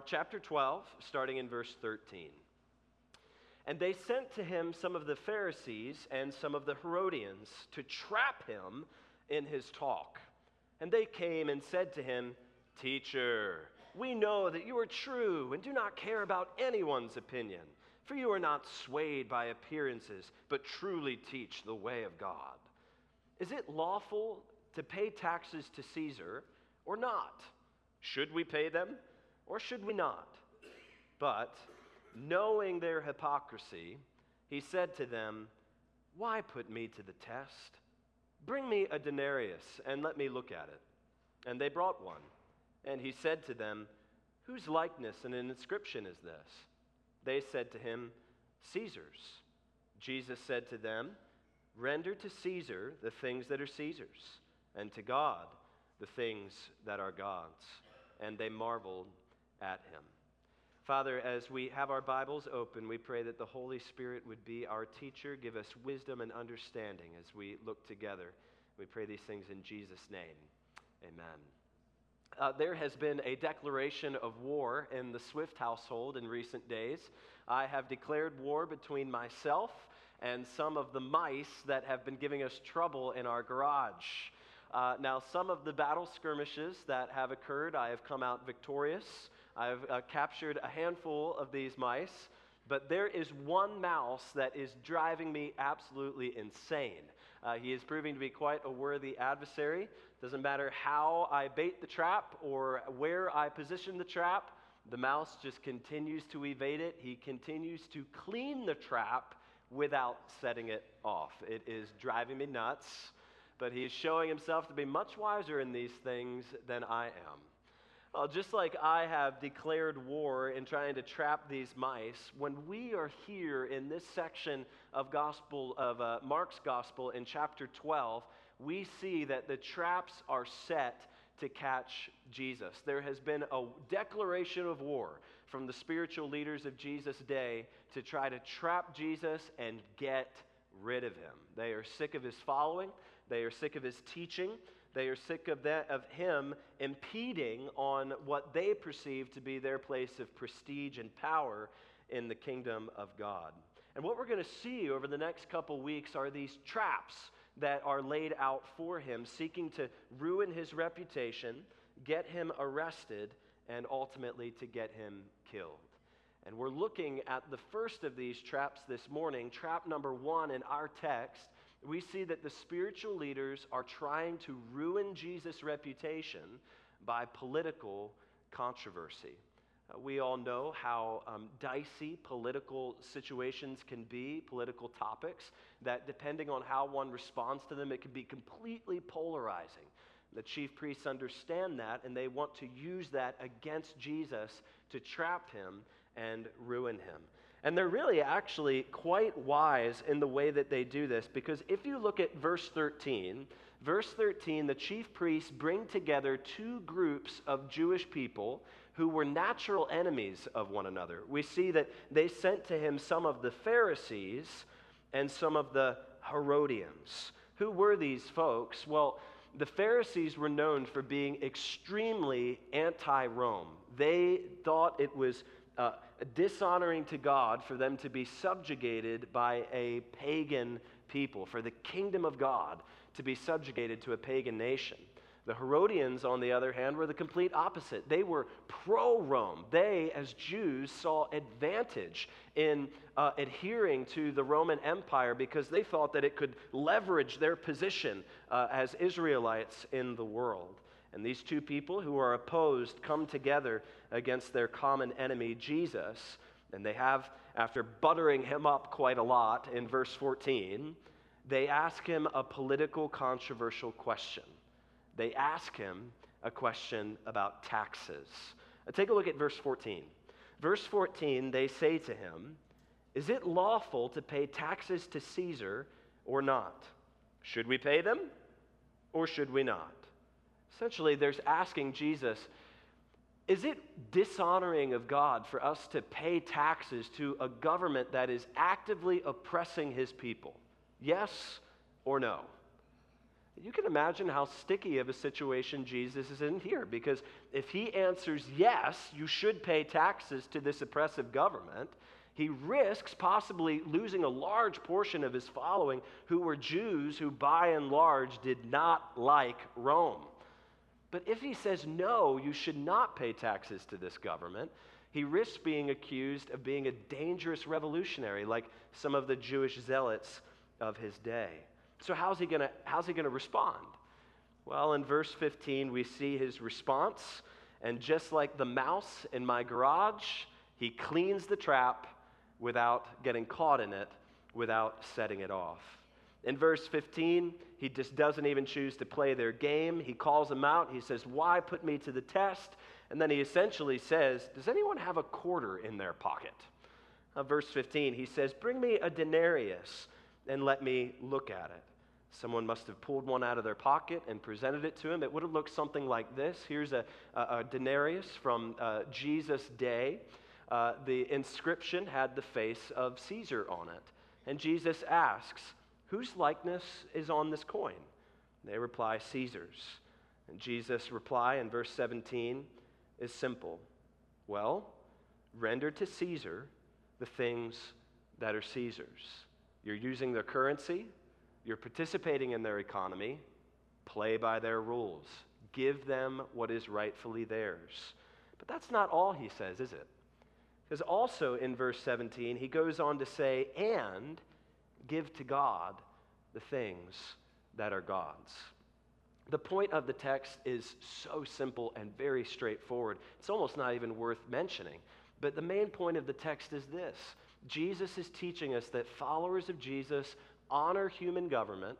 Mark chapter 12, starting in verse 13. And they sent to him some of the Pharisees and some of the Herodians to trap him in his talk. And they came and said to him, Teacher, we know that you are true and do not care about anyone's opinion, for you are not swayed by appearances, but truly teach the way of God. Is it lawful to pay taxes to Caesar or not? Should we pay them or should we not? But, knowing their hypocrisy, he said to them, Why put me to the test? Bring me a denarius and let me look at it. And they brought one. And he said to them, Whose likeness and an inscription is this? They said to him, Caesar's. Jesus said to them, Render to Caesar the things that are Caesar's, and to God the things that are God's. And they marveled at him. Father, as we have our Bibles open, we pray that the Holy Spirit would be our teacher, give us wisdom and understanding as we look together. We pray these things in Jesus' name. Amen. Uh, there has been a declaration of war in the Swift household in recent days. I have declared war between myself and some of the mice that have been giving us trouble in our garage. Uh, now, some of the battle skirmishes that have occurred, I have come out victorious. I've uh, captured a handful of these mice, but there is one mouse that is driving me absolutely insane. Uh, he is proving to be quite a worthy adversary. Doesn't matter how I bait the trap or where I position the trap, the mouse just continues to evade it. He continues to clean the trap without setting it off. It is driving me nuts, but he is showing himself to be much wiser in these things than I am. Well, just like I have declared war in trying to trap these mice, when we are here in this section of gospel of uh, Mark's gospel in chapter 12, we see that the traps are set to catch Jesus. There has been a declaration of war from the spiritual leaders of Jesus' day to try to trap Jesus and get rid of him. They are sick of his following, they are sick of his teaching. They are sick of, that, of him impeding on what they perceive to be their place of prestige and power in the kingdom of God. And what we're going to see over the next couple weeks are these traps that are laid out for him, seeking to ruin his reputation, get him arrested, and ultimately to get him killed. And we're looking at the first of these traps this morning, trap number one in our text. We see that the spiritual leaders are trying to ruin Jesus' reputation by political controversy. Uh, we all know how um, dicey political situations can be, political topics, that depending on how one responds to them, it can be completely polarizing. The chief priests understand that, and they want to use that against Jesus to trap him and ruin him. And they're really actually quite wise in the way that they do this, because if you look at verse 13, verse 13, the chief priests bring together two groups of Jewish people who were natural enemies of one another. We see that they sent to him some of the Pharisees and some of the Herodians. Who were these folks? Well, the Pharisees were known for being extremely anti Rome. They thought it was uh, dishonoring to God for them to be subjugated by a pagan people, for the kingdom of God to be subjugated to a pagan nation. The Herodians, on the other hand, were the complete opposite. They were pro Rome. They, as Jews, saw advantage in uh, adhering to the Roman Empire because they thought that it could leverage their position uh, as Israelites in the world. And these two people who are opposed come together against their common enemy, Jesus. And they have, after buttering him up quite a lot in verse 14, they ask him a political controversial question they ask him a question about taxes. Now take a look at verse 14. Verse 14, they say to him, Is it lawful to pay taxes to Caesar or not? Should we pay them or should we not? Essentially, there's asking Jesus, Is it dishonoring of God for us to pay taxes to a government that is actively oppressing his people? Yes or no? You can imagine how sticky of a situation Jesus is in here because if he answers yes, you should pay taxes to this oppressive government, he risks possibly losing a large portion of his following who were Jews who, by and large, did not like Rome. But if he says no, you should not pay taxes to this government, he risks being accused of being a dangerous revolutionary like some of the Jewish zealots of his day. So, how's he going to respond? Well, in verse 15, we see his response. And just like the mouse in my garage, he cleans the trap without getting caught in it, without setting it off. In verse 15, he just doesn't even choose to play their game. He calls them out. He says, Why put me to the test? And then he essentially says, Does anyone have a quarter in their pocket? Uh, verse 15, he says, Bring me a denarius and let me look at it. Someone must have pulled one out of their pocket and presented it to him. It would have looked something like this. Here's a, a, a denarius from uh, Jesus' day. Uh, the inscription had the face of Caesar on it. And Jesus asks, Whose likeness is on this coin? They reply, Caesar's. And Jesus' reply in verse 17 is simple. Well, render to Caesar the things that are Caesar's. You're using their currency, you're participating in their economy, play by their rules. Give them what is rightfully theirs. But that's not all he says, is it? Because also in verse 17, he goes on to say, and give to God the things that are God's. The point of the text is so simple and very straightforward. It's almost not even worth mentioning. But the main point of the text is this Jesus is teaching us that followers of Jesus honor human government,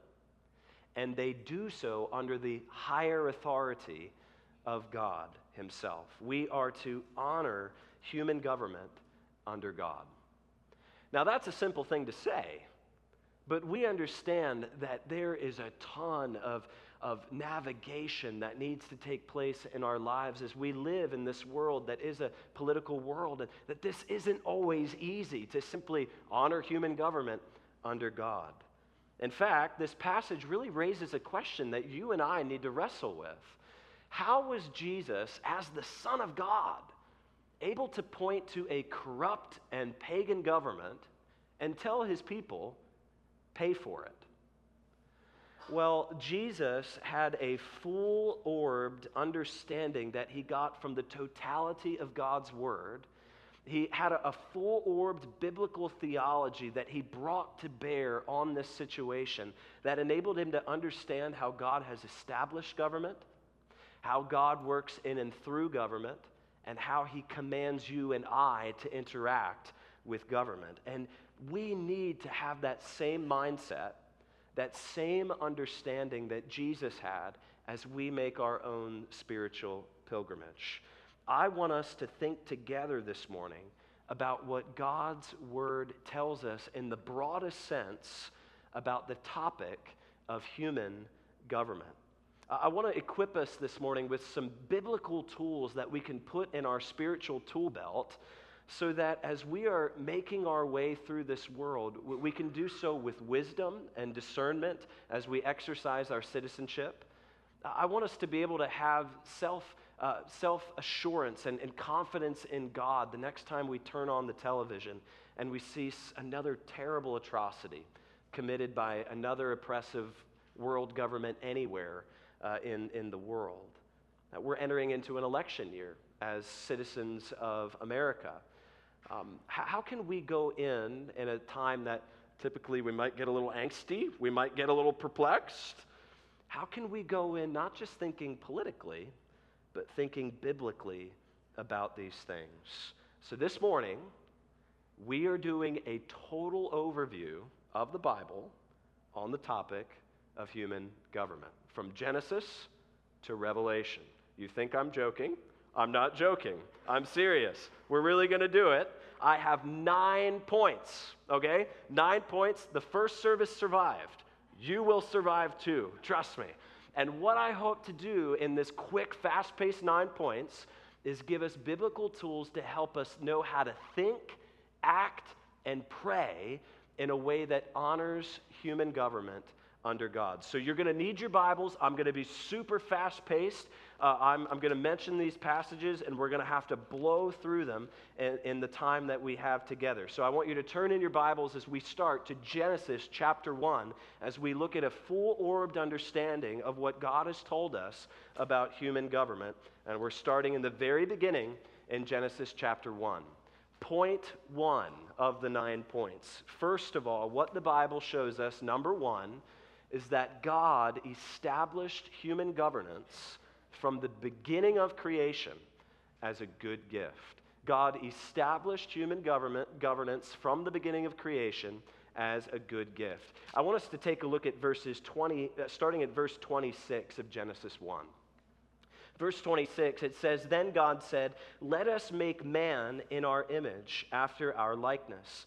and they do so under the higher authority of God Himself. We are to honor human government under God. Now, that's a simple thing to say, but we understand that there is a ton of, of navigation that needs to take place in our lives as we live in this world that is a political world, and that this isn't always easy to simply honor human government under God. In fact, this passage really raises a question that you and I need to wrestle with. How was Jesus, as the Son of God, able to point to a corrupt and pagan government and tell his people, pay for it. Well, Jesus had a full orbed understanding that he got from the totality of God's word. He had a, full orbed biblical theology that he brought to bear on this situation that enabled him to understand how God has established government, how God works in and through government, and how he commands you and I to interact with government. And we need to have that same mindset, that same understanding that Jesus had as we make our own spiritual pilgrimage. I want us to think together this morning about what God's word tells us in the broadest sense about the topic of human government. I want to equip us this morning with some biblical tools that we can put in our spiritual tool belt so that as we are making our way through this world, we can do so with wisdom and discernment as we exercise our citizenship. I want us to be able to have self, uh, self assurance and, and confidence in God the next time we turn on the television and we see another terrible atrocity committed by another oppressive world government anywhere uh, in, in the world. Uh, we're entering into an election year as citizens of America. Um, how, how can we go in in a time that typically we might get a little angsty, we might get a little perplexed? How can we go in not just thinking politically, but thinking biblically about these things? So this morning, we are doing a total overview of the Bible on the topic of human government, from Genesis to Revelation. You think I'm joking? I'm not joking. I'm serious. We're really going to do it. I have nine points, okay? Nine points. The first service survived. You will survive too, trust me. And what I hope to do in this quick, fast paced nine points is give us biblical tools to help us know how to think, act, and pray in a way that honors human government under God. So you're going to need your Bibles. I'm going to be super fast paced. Uh, I'm, I'm going to mention these passages, and we're going to have to blow through them in, in the time that we have together. So I want you to turn in your Bibles as we start to Genesis chapter 1, as we look at a full orbed understanding of what God has told us about human government. And we're starting in the very beginning in Genesis chapter 1. Point one of the nine points. First of all, what the Bible shows us, number one, is that God established human governance from the beginning of creation as a good gift. God established human government, governance from the beginning of creation as a good gift. I want us to take a look at verses 20, uh, starting at verse 26 of Genesis 1. Verse 26, it says, Then God said, Let us make man in our image, after our likeness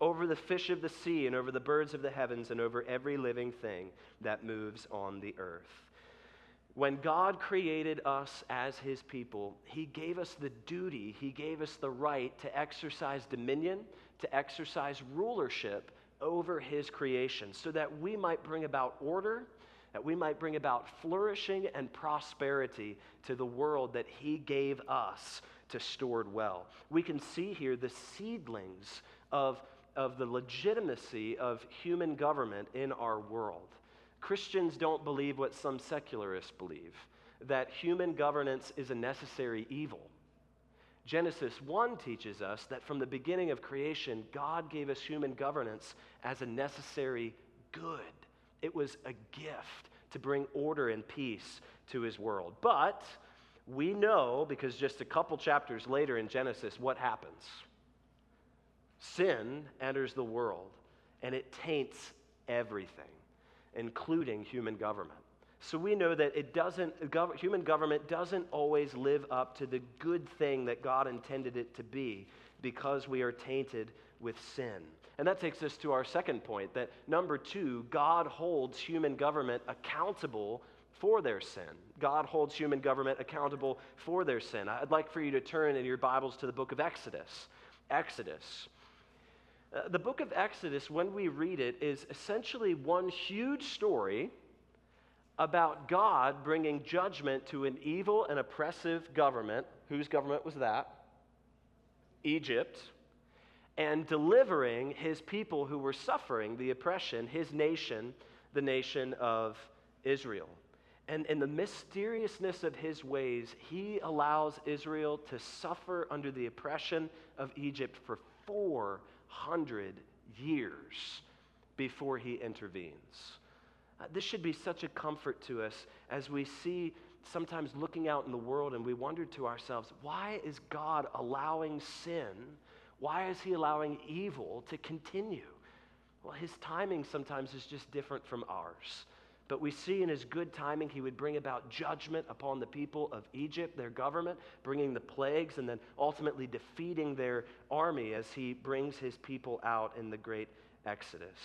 over the fish of the sea and over the birds of the heavens and over every living thing that moves on the earth. When God created us as his people, he gave us the duty, he gave us the right to exercise dominion, to exercise rulership over his creation, so that we might bring about order, that we might bring about flourishing and prosperity to the world that he gave us to steward well. We can see here the seedlings of of the legitimacy of human government in our world. Christians don't believe what some secularists believe that human governance is a necessary evil. Genesis 1 teaches us that from the beginning of creation, God gave us human governance as a necessary good. It was a gift to bring order and peace to his world. But we know, because just a couple chapters later in Genesis, what happens sin enters the world and it taints everything, including human government. So we know that it doesn't, human government doesn't always live up to the good thing that God intended it to be because we are tainted with sin. And that takes us to our second point that number two, God holds human government accountable for their sin. God holds human government accountable for their sin. I'd like for you to turn in your Bibles to the book of Exodus. Exodus. Uh, the book of Exodus, when we read it, is essentially one huge story about God bringing judgment to an evil and oppressive government. Whose government was that? Egypt. And delivering his people who were suffering the oppression, his nation, the nation of Israel. And in the mysteriousness of his ways, he allows Israel to suffer under the oppression of Egypt for four hundred years before he intervenes. Uh, this should be such a comfort to us as we see sometimes looking out in the world and we wonder to ourselves, why is God allowing sin? Why is he allowing evil to continue? Well, his timing sometimes is just different from ours. But we see in his good timing, he would bring about judgment upon the people of Egypt, their government, bringing the plagues, and then ultimately defeating their army as he brings his people out in the great Exodus.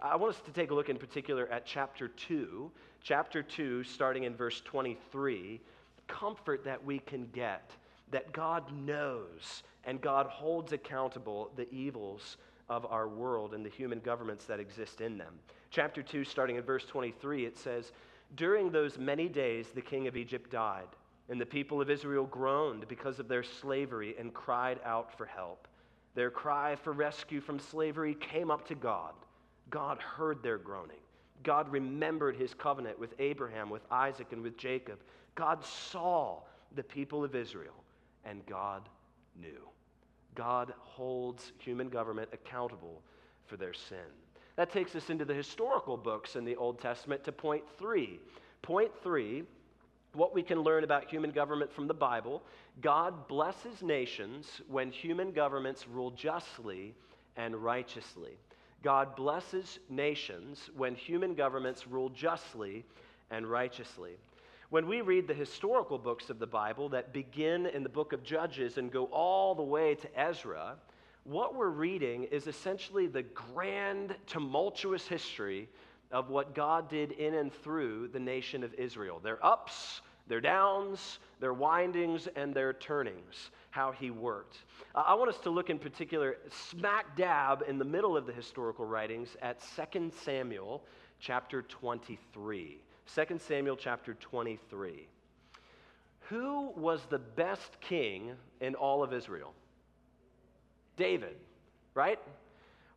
I want us to take a look in particular at chapter 2. Chapter 2, starting in verse 23, comfort that we can get that God knows and God holds accountable the evils of our world and the human governments that exist in them. Chapter 2, starting in verse 23, it says, During those many days, the king of Egypt died, and the people of Israel groaned because of their slavery and cried out for help. Their cry for rescue from slavery came up to God. God heard their groaning. God remembered his covenant with Abraham, with Isaac, and with Jacob. God saw the people of Israel, and God knew. God holds human government accountable for their sin. That takes us into the historical books in the Old Testament to point three. Point three, what we can learn about human government from the Bible God blesses nations when human governments rule justly and righteously. God blesses nations when human governments rule justly and righteously. When we read the historical books of the Bible that begin in the book of Judges and go all the way to Ezra, what we're reading is essentially the grand, tumultuous history of what God did in and through the nation of Israel. Their ups, their downs, their windings, and their turnings, how he worked. I want us to look in particular, smack dab in the middle of the historical writings, at 2 Samuel chapter 23. 2 Samuel chapter 23. Who was the best king in all of Israel? David, right?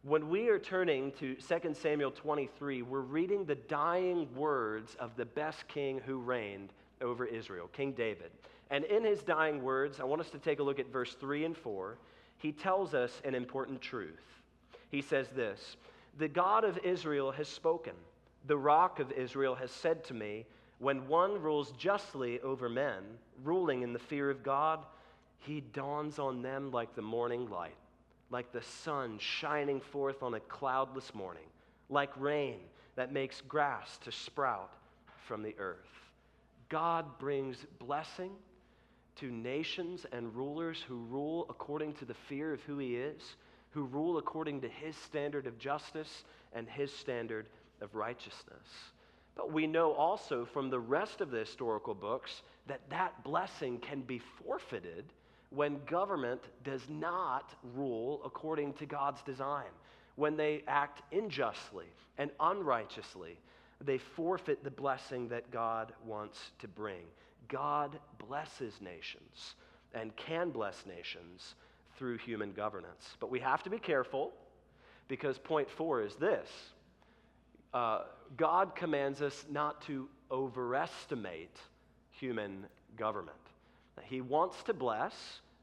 When we are turning to 2 Samuel 23, we're reading the dying words of the best king who reigned over Israel, King David. And in his dying words, I want us to take a look at verse 3 and 4. He tells us an important truth. He says this The God of Israel has spoken. The rock of Israel has said to me, When one rules justly over men, ruling in the fear of God, he dawns on them like the morning light, like the sun shining forth on a cloudless morning, like rain that makes grass to sprout from the earth. God brings blessing to nations and rulers who rule according to the fear of who he is, who rule according to his standard of justice and his standard of righteousness. But we know also from the rest of the historical books that that blessing can be forfeited when government does not rule according to God's design. When they act unjustly and unrighteously, they forfeit the blessing that God wants to bring. God blesses nations and can bless nations through human governance. But we have to be careful because point four is this uh, God commands us not to overestimate human government. He wants to bless,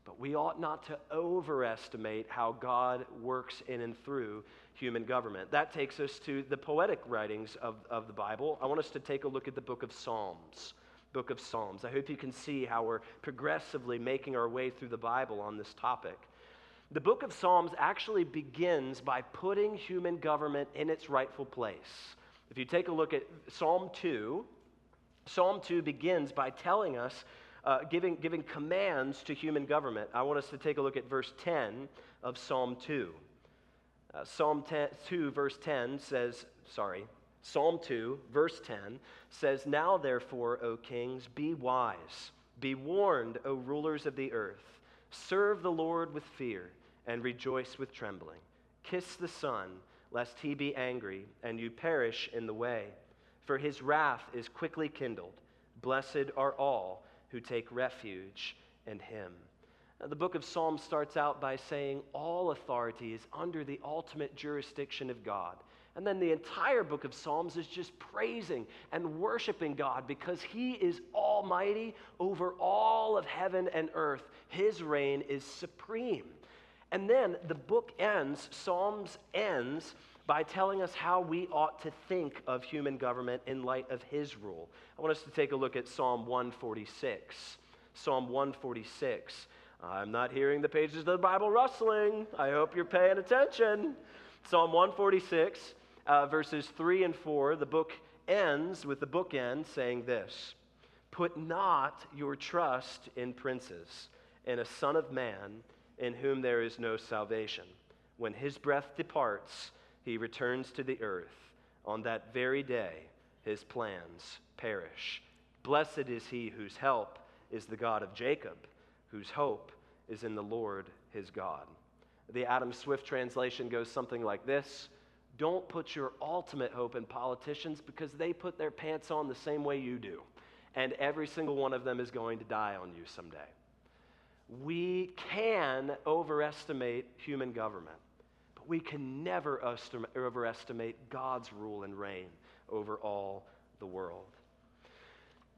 but we ought not to overestimate how God works in and through human government. That takes us to the poetic writings of, of the Bible. I want us to take a look at the book of Psalms. Book of Psalms. I hope you can see how we're progressively making our way through the Bible on this topic. The book of Psalms actually begins by putting human government in its rightful place. If you take a look at Psalm 2, Psalm 2 begins by telling us, uh, giving, giving commands to human government. I want us to take a look at verse 10 of Psalm 2. Uh, Psalm 10, 2, verse 10 says, sorry, Psalm 2, verse 10 says, Now therefore, O kings, be wise, be warned, O rulers of the earth. Serve the Lord with fear and rejoice with trembling. Kiss the Son, lest he be angry and you perish in the way. For his wrath is quickly kindled. Blessed are all who take refuge in him. Now, the book of Psalms starts out by saying all authority is under the ultimate jurisdiction of God. And then the entire book of Psalms is just praising and worshiping God because He is almighty over all of heaven and earth. His reign is supreme. And then the book ends, Psalms ends by telling us how we ought to think of human government in light of his rule. I want us to take a look at Psalm 146. Psalm 146. I'm not hearing the pages of the Bible rustling. I hope you're paying attention. Psalm 146, uh, verses 3 and 4, the book ends with the bookend saying this Put not your trust in princes, in a son of man in whom there is no salvation. When his breath departs, he returns to the earth. On that very day, his plans perish. Blessed is he whose help is the God of Jacob, whose hope is in the Lord his God. The Adam Swift translation goes something like this Don't put your ultimate hope in politicians because they put their pants on the same way you do, and every single one of them is going to die on you someday we can overestimate human government, but we can never overestimate God's rule and reign over all the world.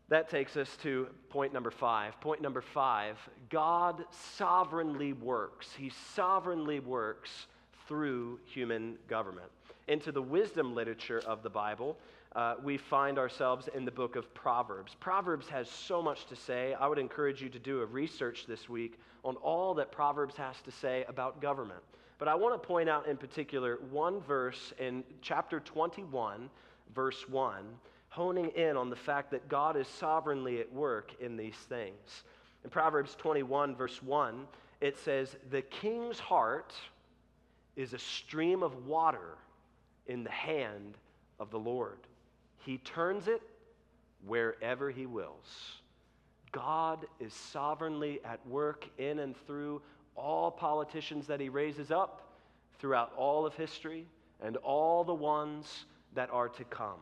That takes us to point number five. Point number five God sovereignly works. He sovereignly works through human government. Into the wisdom literature of the Bible, uh, we find ourselves in the book of Proverbs. Proverbs has so much to say. I would encourage you to do a research this week on all that Proverbs has to say about government. But I want to point out in particular one verse in chapter 21, verse 1. honing in on the fact that God is sovereignly at work in these things. In Proverbs 21, verse 1, it says, The king's heart is a stream of water in the hand of the Lord. He turns it wherever he wills. God is sovereignly at work in and through all politicians that he raises up throughout all of history and all the ones that are to come.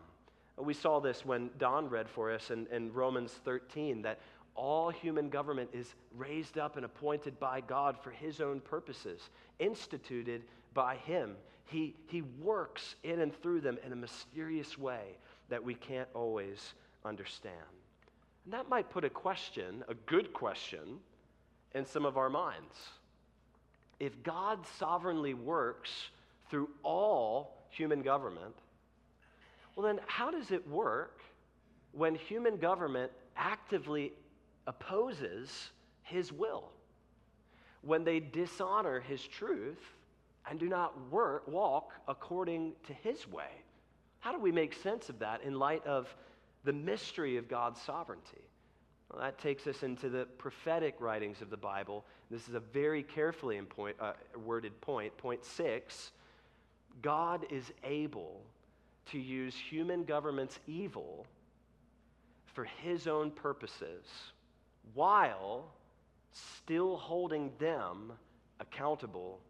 We saw this when Don read for us in, in Romans 13 that all human government is raised up and appointed by God for his own purposes, instituted by him. He, he works in and through them in a mysterious way that we can't always understand. And that might put a question, a good question, in some of our minds. If God sovereignly works through all human government, well, then how does it work when human government actively opposes his will? When they dishonor his truth and do not work, walk according to his way? How do we make sense of that in light of the mystery of God's sovereignty? Well, that takes us into the prophetic writings of the Bible. This is a very carefully point, uh, worded point. Point six God is able to use human government's evil for his own purposes while still holding them accountable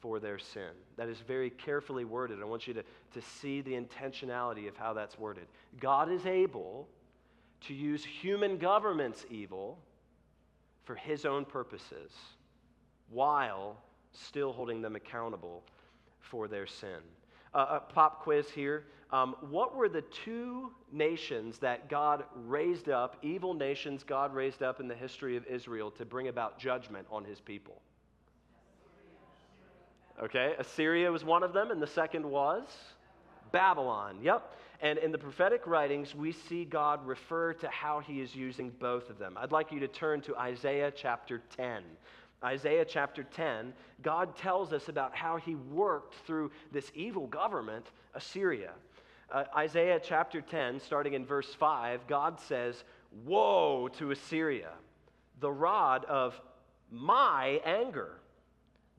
for their sin. That is very carefully worded. I want you to, to see the intentionality of how that's worded. God is able to use human government's evil for his own purposes while still holding them accountable for their sin uh, a pop quiz here. Um, what were the two nations that God raised up, evil nations God raised up in the history of Israel to bring about judgment on his people? Okay, Assyria was one of them, and the second was Babylon. Yep. And in the prophetic writings, we see God refer to how he is using both of them. I'd like you to turn to Isaiah chapter 10. Isaiah chapter 10, God tells us about how he worked through this evil government, Assyria. Uh, Isaiah chapter 10, starting in verse 5, God says, Woe to Assyria, the rod of my anger.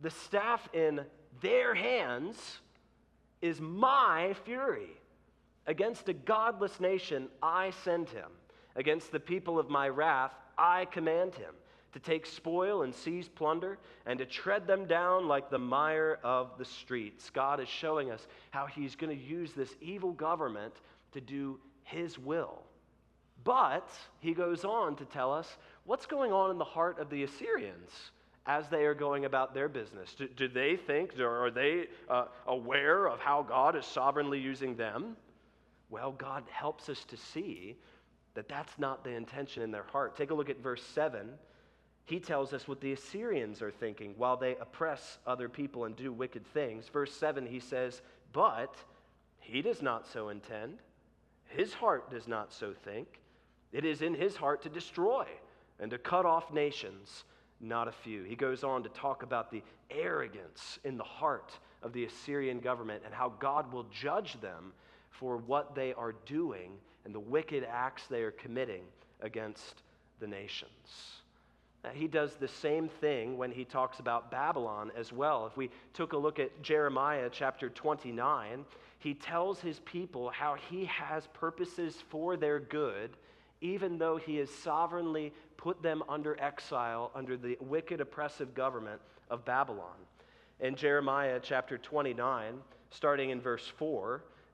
The staff in their hands is my fury. Against a godless nation, I send him. Against the people of my wrath, I command him to take spoil and seize plunder, and to tread them down like the mire of the streets. God is showing us how He's going to use this evil government to do His will. But He goes on to tell us what's going on in the heart of the Assyrians as they are going about their business. Do, do they think, or are they uh, aware of how God is sovereignly using them? Well, God helps us to see that that's not the intention in their heart. Take a look at verse 7 he tells us what the Assyrians are thinking while they oppress other people and do wicked things. Verse 7, he says, But he does not so intend. His heart does not so think. It is in his heart to destroy and to cut off nations, not a few. He goes on to talk about the arrogance in the heart of the Assyrian government and how God will judge them for what they are doing and the wicked acts they are committing against the nations. He does the same thing when he talks about Babylon as well. If we took a look at Jeremiah chapter 29, he tells his people how he has purposes for their good, even though he has sovereignly put them under exile under the wicked, oppressive government of Babylon. In Jeremiah chapter 29, starting in verse 4,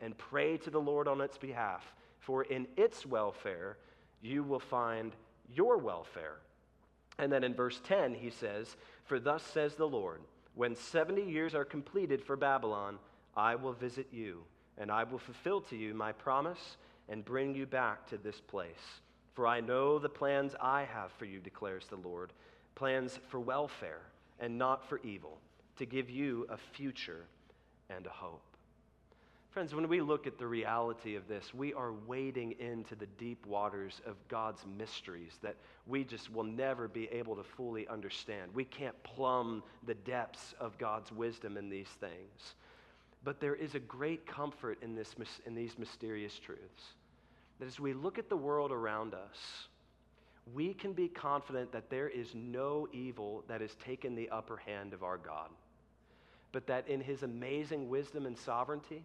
and pray to the Lord on its behalf for in its welfare you will find your welfare. And then in verse 10, he says, For thus says the Lord, when 70 years are completed for Babylon, I will visit you, and I will fulfill to you my promise and bring you back to this place. For I know the plans I have for you, declares the Lord plans for welfare and not for evil, to give you a future and a hope. Friends, when we look at the reality of this, we are wading into the deep waters of God's mysteries that we just will never be able to fully understand. We can't plumb the depths of God's wisdom in these things. But there is a great comfort in, this, in these mysterious truths. That as we look at the world around us, we can be confident that there is no evil that has taken the upper hand of our God, but that in his amazing wisdom and sovereignty,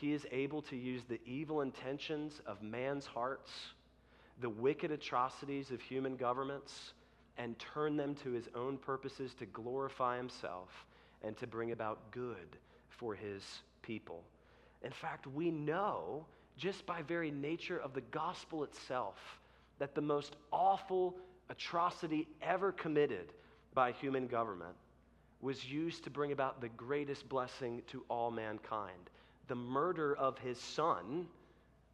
he is able to use the evil intentions of man's hearts, the wicked atrocities of human governments, and turn them to his own purposes to glorify himself and to bring about good for his people. In fact, we know just by very nature of the gospel itself that the most awful atrocity ever committed by human government was used to bring about the greatest blessing to all mankind the murder of his son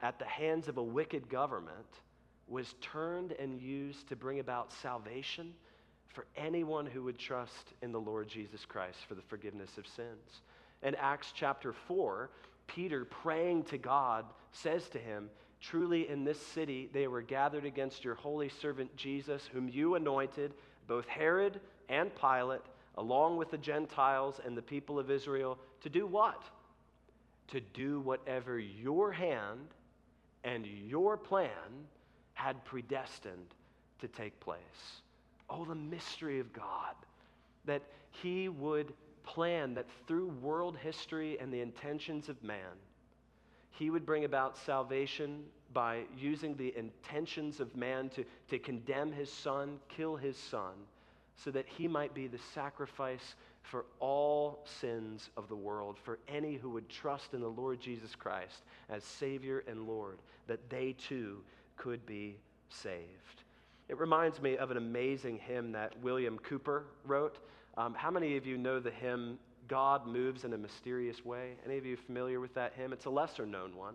at the hands of a wicked government was turned and used to bring about salvation for anyone who would trust in the Lord Jesus Christ for the forgiveness of sins. In Acts chapter 4, Peter, praying to God, says to him, Truly in this city they were gathered against your holy servant Jesus, whom you anointed, both Herod and Pilate, along with the Gentiles and the people of Israel, to do what? To do whatever your hand and your plan had predestined to take place. Oh, the mystery of God that He would plan that through world history and the intentions of man, He would bring about salvation by using the intentions of man to, to condemn His Son, kill His Son, so that He might be the sacrifice for all sins of the world, for any who would trust in the Lord Jesus Christ as Savior and Lord, that they too could be saved. It reminds me of an amazing hymn that William Cowper wrote. Um, how many of you know the hymn, God Moves in a Mysterious Way? Any of you familiar with that hymn? It's a lesser known one.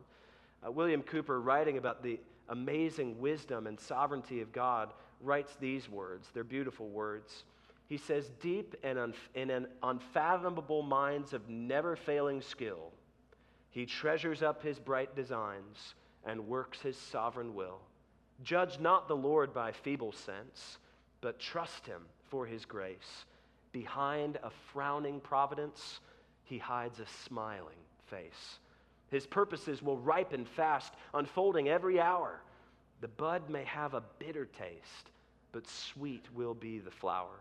Uh, William Cowper, writing about the amazing wisdom and sovereignty of God, writes these words. They're beautiful words. He says, deep and un- in an unfathomable minds of never failing skill, he treasures up his bright designs and works his sovereign will. Judge not the Lord by feeble sense, but trust him for his grace. Behind a frowning providence, he hides a smiling face. His purposes will ripen fast, unfolding every hour. The bud may have a bitter taste, but sweet will be the flower.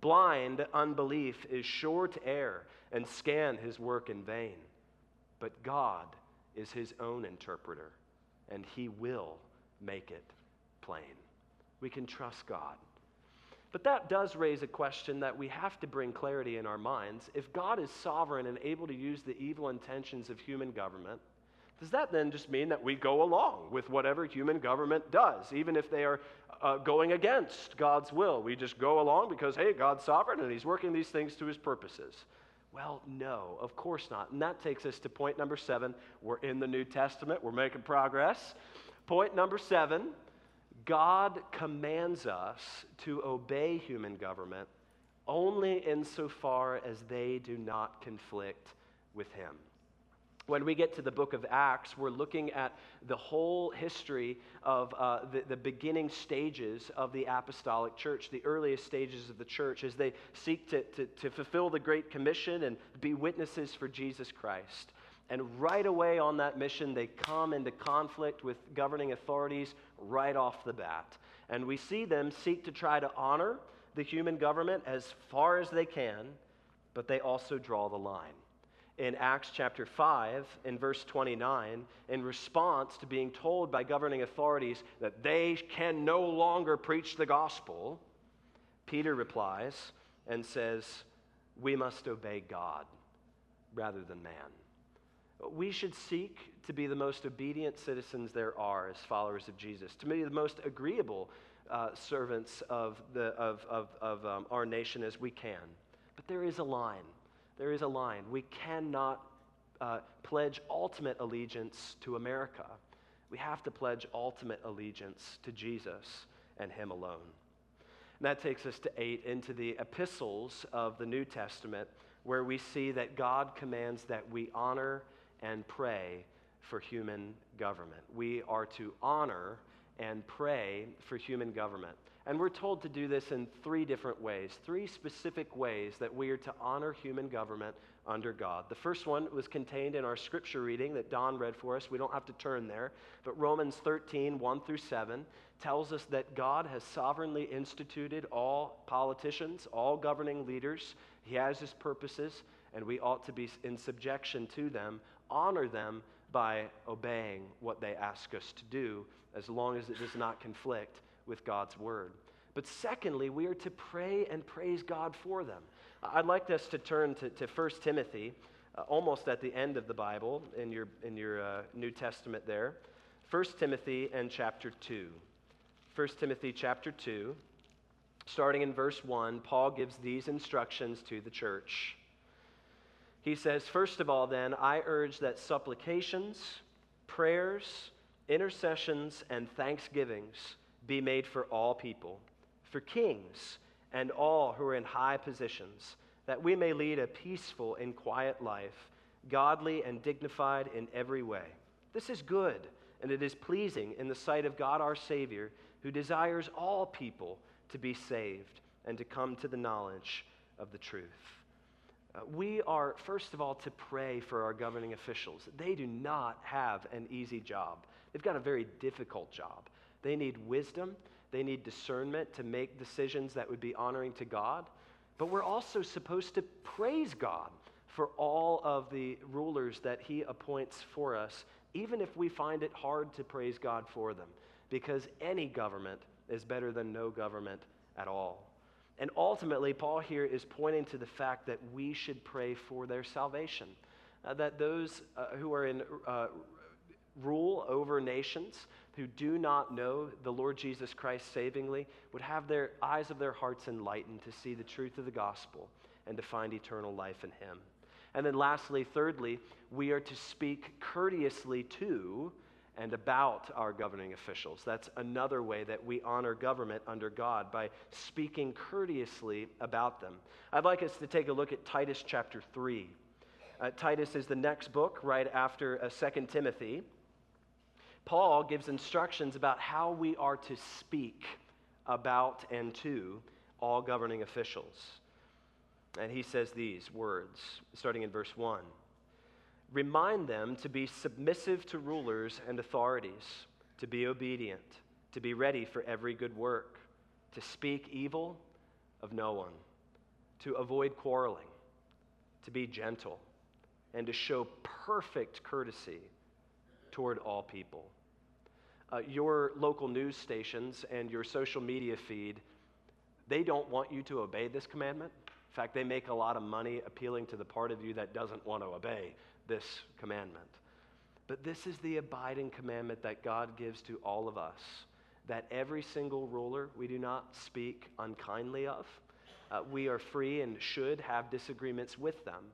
Blind unbelief is sure to err and scan his work in vain. But God is his own interpreter, and he will make it plain. We can trust God. But that does raise a question that we have to bring clarity in our minds. If God is sovereign and able to use the evil intentions of human government, does that then just mean that we go along with whatever human government does, even if they are uh, going against God's will? We just go along because, hey, God's sovereign and He's working these things to His purposes. Well, no, of course not. And that takes us to point number seven. We're in the New Testament, we're making progress. Point number seven God commands us to obey human government only insofar as they do not conflict with Him. When we get to the book of Acts, we're looking at the whole history of uh, the, the beginning stages of the apostolic church, the earliest stages of the church, as they seek to, to, to fulfill the Great Commission and be witnesses for Jesus Christ. And right away on that mission, they come into conflict with governing authorities right off the bat. And we see them seek to try to honor the human government as far as they can, but they also draw the line in Acts chapter 5, in verse 29, in response to being told by governing authorities that they can no longer preach the gospel, Peter replies and says, We must obey God rather than man. We should seek to be the most obedient citizens there are as followers of Jesus, to be the most agreeable uh, servants of, the, of, of, of um, our nation as we can. But there is a line there is a line. We cannot uh, pledge ultimate allegiance to America. We have to pledge ultimate allegiance to Jesus and Him alone. And that takes us to eight into the epistles of the New Testament, where we see that God commands that we honor and pray for human government. We are to honor and pray for human government. And we're told to do this in three different ways, three specific ways that we are to honor human government under God. The first one was contained in our scripture reading that Don read for us. We don't have to turn there. But Romans 13, 1 through 7, tells us that God has sovereignly instituted all politicians, all governing leaders. He has his purposes, and we ought to be in subjection to them, honor them by obeying what they ask us to do, as long as it does not conflict with God's word. But secondly, we are to pray and praise God for them. I'd like us to turn to, to 1 Timothy, uh, almost at the end of the Bible in your, in your uh, New Testament there. 1 Timothy and chapter 2. 1 Timothy chapter 2, starting in verse 1, Paul gives these instructions to the church. He says, First of all, then, I urge that supplications, prayers, intercessions, and thanksgivings be made for all people, for kings and all who are in high positions, that we may lead a peaceful and quiet life, godly and dignified in every way. This is good, and it is pleasing in the sight of God our Savior, who desires all people to be saved and to come to the knowledge of the truth. Uh, we are, first of all, to pray for our governing officials. They do not have an easy job, they've got a very difficult job. They need wisdom, they need discernment to make decisions that would be honoring to God. But we're also supposed to praise God for all of the rulers that He appoints for us, even if we find it hard to praise God for them, because any government is better than no government at all. And ultimately, Paul here is pointing to the fact that we should pray for their salvation. Uh, that those uh, who are in uh, rule over nations who do not know the Lord Jesus Christ savingly would have their eyes of their hearts enlightened to see the truth of the gospel and to find eternal life in Him. And then, lastly, thirdly, we are to speak courteously to and about our governing officials. That's another way that we honor government under God by speaking courteously about them. I'd like us to take a look at Titus chapter 3. Uh, Titus is the next book right after uh, 2 Timothy. Paul gives instructions about how we are to speak about and to all governing officials. And he says these words, starting in verse 1 Remind them to be submissive to rulers and authorities, to be obedient, to be ready for every good work, to speak evil of no one, to avoid quarreling, to be gentle, and to show perfect courtesy toward all people. Uh, your local news stations and your social media feed, they don't want you to obey this commandment. In fact, they make a lot of money appealing to the part of you that doesn't want to obey this commandment. But this is the abiding commandment that God gives to all of us that every single ruler we do not speak unkindly of. Uh, we are free and should have disagreements with them,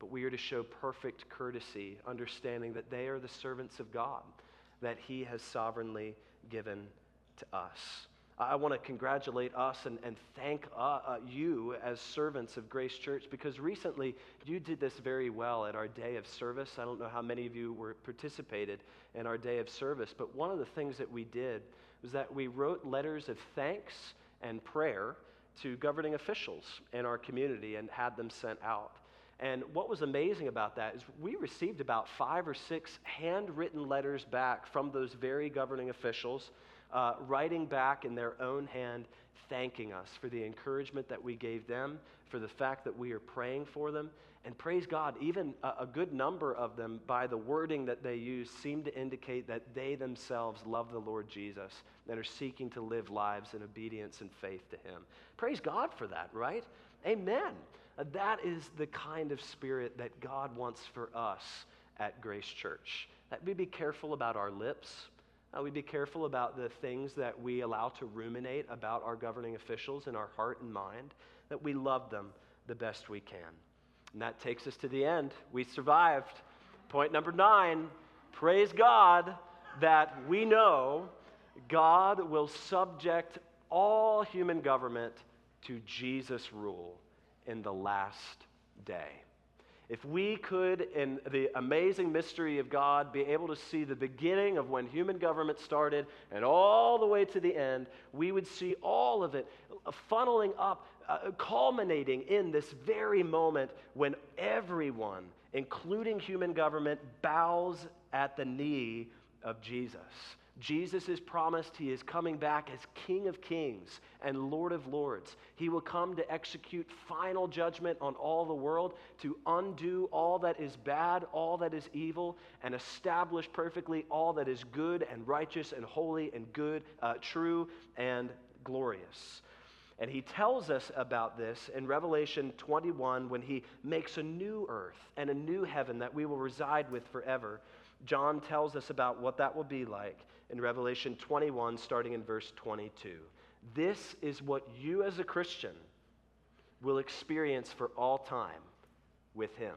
but we are to show perfect courtesy, understanding that they are the servants of God, that He has sovereignly given to us. I want to congratulate us and, and thank uh, uh, you as servants of Grace Church because recently you did this very well at our day of service. I don't know how many of you were participated in our day of service, but one of the things that we did was that we wrote letters of thanks and prayer to governing officials in our community and had them sent out. And what was amazing about that is we received about five or six handwritten letters back from those very governing officials uh, writing back in their own hand, thanking us for the encouragement that we gave them, for the fact that we are praying for them. And praise God, even a, a good number of them, by the wording that they use, seem to indicate that they themselves love the Lord Jesus and are seeking to live lives in obedience and faith to Him. Praise God for that, right? Amen. That is the kind of spirit that God wants for us at Grace Church. That we be careful about our lips, uh, we be careful about the things that we allow to ruminate about our governing officials in our heart and mind, that we love them the best we can. And that takes us to the end. We survived. Point number nine praise God. that we know God will subject all human government to Jesus' rule in the last day. If we could, in the amazing mystery of God, be able to see the beginning of when human government started and all the way to the end, we would see all of it funneling up, uh, culminating in this very moment when everyone, including human government, bows at the knee of Jesus. Jesus is promised he is coming back as King of Kings and Lord of Lords. He will come to execute final judgment on all the world, to undo all that is bad, all that is evil, and establish perfectly all that is good and righteous and holy and good, uh, true and glorious. And he tells us about this in Revelation 21 when he makes a new earth and a new heaven that we will reside with forever. John tells us about what that will be like in Revelation 21, starting in verse 22. This is what you as a Christian will experience for all time with him.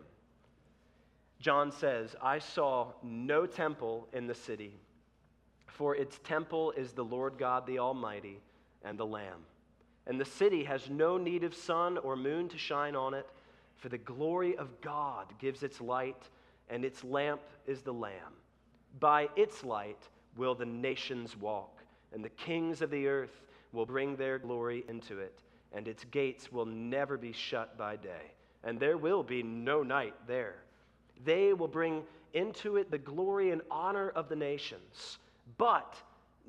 John says, I saw no temple in the city, for its temple is the Lord God the Almighty and the Lamb. And the city has no need of sun or moon to shine on it, for the glory of God gives its light, and its lamp is the Lamb. By its light, will the nations walk, and the kings of the earth will bring their glory into it, and its gates will never be shut by day, and there will be no night there. They will bring into it the glory and honor of the nations, but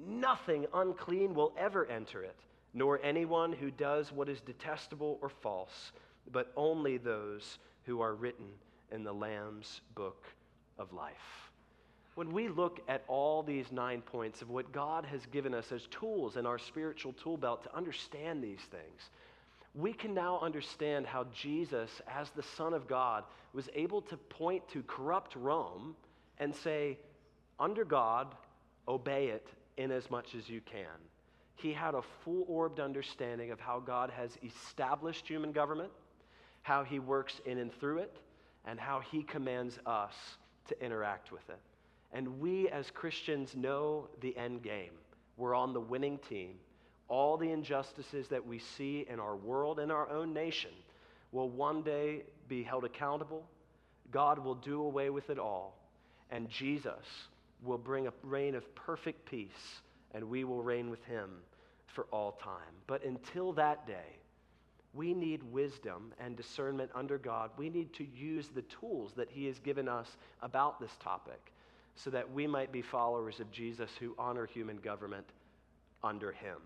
nothing unclean will ever enter it, nor anyone who does what is detestable or false, but only those who are written in the Lamb's book of life when we look at all these nine points of what God has given us as tools in our spiritual tool belt to understand these things, we can now understand how Jesus, as the Son of God, was able to point to corrupt Rome and say, under God, obey it in as much as you can. He had a full orbed understanding of how God has established human government, how he works in and through it, and how he commands us to interact with it. And we as Christians know the end game. We're on the winning team. All the injustices that we see in our world and our own nation will one day be held accountable. God will do away with it all. And Jesus will bring a reign of perfect peace, and we will reign with him for all time. But until that day, we need wisdom and discernment under God. We need to use the tools that He has given us about this topic so that we might be followers of Jesus who honor human government under him.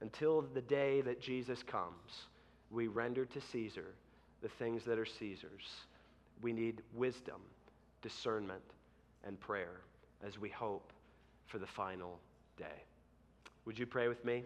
Until the day that Jesus comes, we render to Caesar the things that are Caesar's. We need wisdom, discernment, and prayer as we hope for the final day. Would you pray with me?